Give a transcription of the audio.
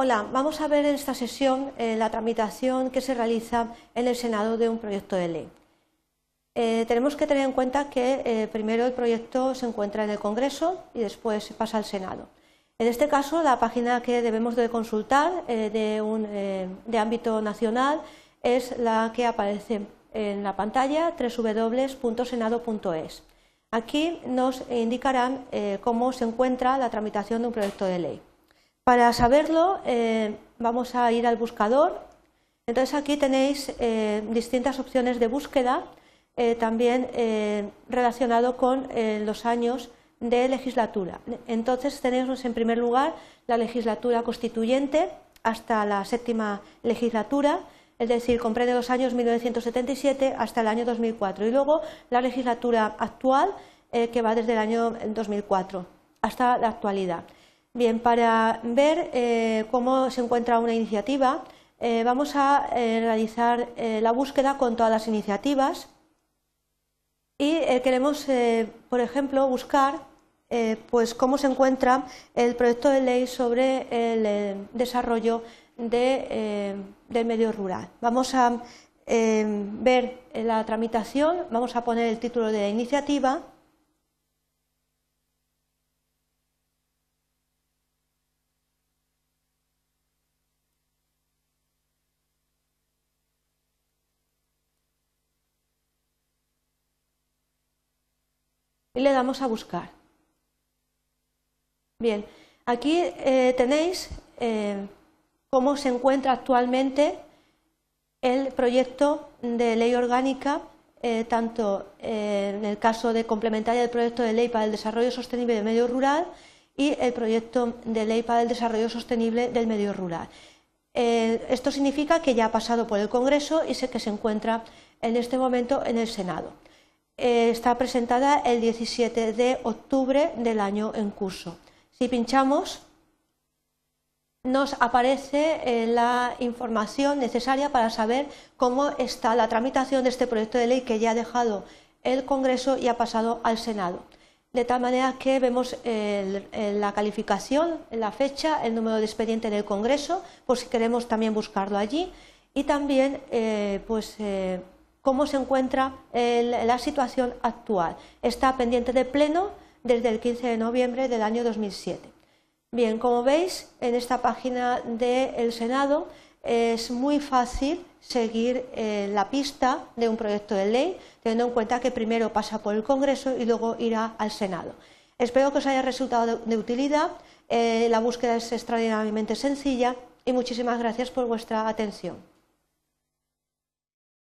Hola, vamos a ver en esta sesión eh, la tramitación que se realiza en el Senado de un proyecto de ley. Eh, tenemos que tener en cuenta que eh, primero el proyecto se encuentra en el Congreso y después pasa al Senado. En este caso, la página que debemos de consultar de, de ámbito nacional es la que aparece en la pantalla www.senado.es. Aquí nos indicarán cómo se encuentra la tramitación de un proyecto de ley. Para saberlo eh, vamos a ir al buscador. Entonces aquí tenéis eh, distintas opciones de búsqueda, eh, también relacionado con los años de legislatura. Entonces tenemos en primer lugar la legislatura constituyente hasta la séptima legislatura, es decir, comprende los años 1977 hasta el año 2004 y luego la legislatura actual que va desde el año 2004 hasta la actualidad. Bien, para ver eh, cómo se encuentra una iniciativa, eh, vamos a eh, realizar la búsqueda con todas las iniciativas y queremos, por ejemplo, buscar pues cómo se encuentra el proyecto de ley sobre el desarrollo del medio rural. Vamos a ver la tramitación, vamos a poner el título de la iniciativa y le damos a buscar. Bien, aquí eh, tenéis eh, cómo se encuentra actualmente el proyecto de ley orgánica, eh, tanto en el caso de complementaria del proyecto de ley para el desarrollo sostenible del medio rural y el proyecto de ley para el desarrollo sostenible del medio rural. esto significa que ya ha pasado por el Congreso y sé que se encuentra en este momento en el Senado. Eh, está presentada el 17 de octubre del año en curso. Si pinchamos, nos aparece eh, la información necesaria para saber cómo está la tramitación de este proyecto de ley que ya ha dejado el Congreso y ha pasado al Senado. De tal manera que vemos la calificación, la fecha, el número de expediente del Congreso, por si queremos también buscarlo allí, y también eh, pues, cómo se encuentra la situación actual. Está pendiente de pleno desde el 15 de noviembre del año 2007. Bien, como veis, en esta página del Senado es muy fácil seguir eh, la pista de un proyecto de ley, teniendo en cuenta que primero pasa por el Congreso y luego irá al Senado. Espero que os haya resultado de, utilidad. Eh, la búsqueda es extraordinariamente sencilla y muchísimas gracias por vuestra atención.